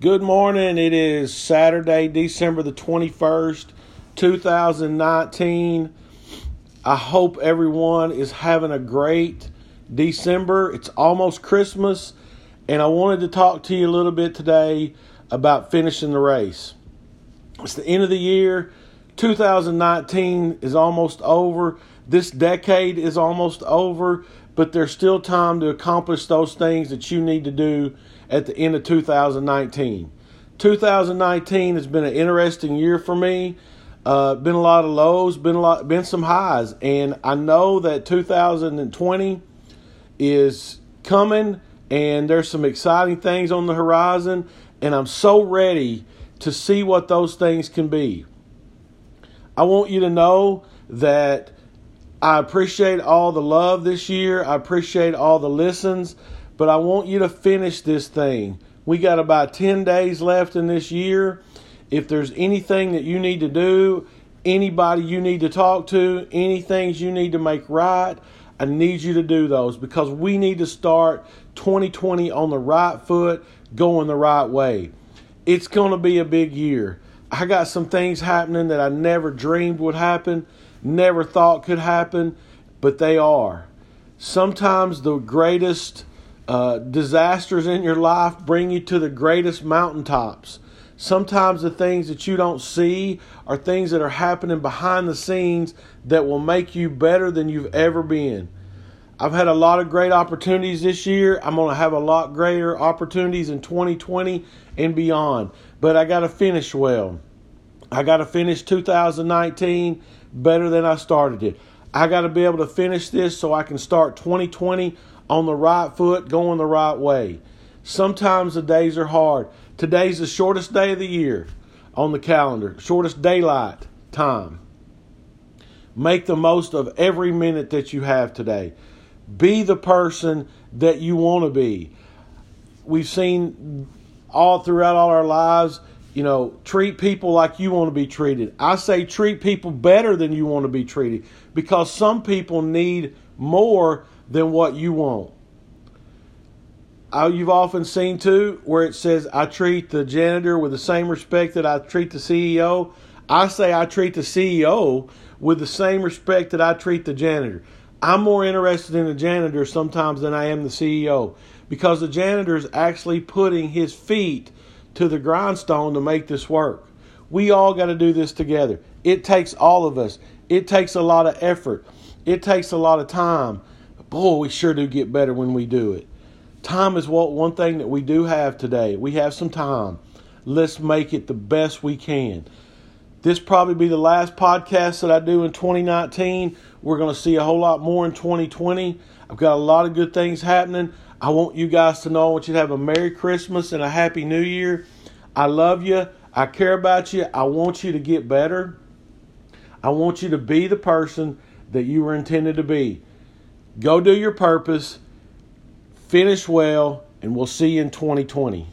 Good morning. It is Saturday, December the 21st, 2019. I hope everyone is having a great December. It's almost Christmas, and I wanted to talk to you a little bit today about finishing the race. It's the end of the year. 2019 is almost over. This decade is almost over, but there's still time to accomplish those things that you need to do at the end of 2019. 2019 has been an interesting year for me. Uh, been a lot of lows, been a lot, been some highs, and I know that 2020 is coming, and there's some exciting things on the horizon, and I'm so ready to see what those things can be. I want you to know that I appreciate all the love this year. I appreciate all the listens but I want you to finish this thing. We got about 10 days left in this year. If there's anything that you need to do, anybody you need to talk to, any things you need to make right, I need you to do those because we need to start 2020 on the right foot, going the right way. It's going to be a big year. I got some things happening that I never dreamed would happen, never thought could happen, but they are. Sometimes the greatest uh, disasters in your life bring you to the greatest mountaintops. Sometimes the things that you don't see are things that are happening behind the scenes that will make you better than you've ever been. I've had a lot of great opportunities this year. I'm going to have a lot greater opportunities in 2020 and beyond. But I got to finish well. I got to finish 2019 better than I started it. I got to be able to finish this so I can start 2020 on the right foot, going the right way. Sometimes the days are hard. Today's the shortest day of the year on the calendar, shortest daylight time. Make the most of every minute that you have today. Be the person that you want to be. We've seen all throughout all our lives, you know, treat people like you want to be treated. I say treat people better than you want to be treated because some people need more than what you want. Uh, you've often seen too where it says, I treat the janitor with the same respect that I treat the CEO. I say I treat the CEO with the same respect that I treat the janitor. I'm more interested in the janitor sometimes than I am the CEO because the janitor is actually putting his feet to the grindstone to make this work. We all got to do this together. It takes all of us. It takes a lot of effort. It takes a lot of time boy, we sure do get better when we do it. Time is what one thing that we do have today. We have some time. Let's make it the best we can. This probably be the last podcast that I do in 2019. We're going to see a whole lot more in 2020. I've got a lot of good things happening. I want you guys to know I want you to have a Merry Christmas and a Happy New Year. I love you. I care about you. I want you to get better. I want you to be the person that you were intended to be. Go do your purpose, finish well, and we'll see you in 2020.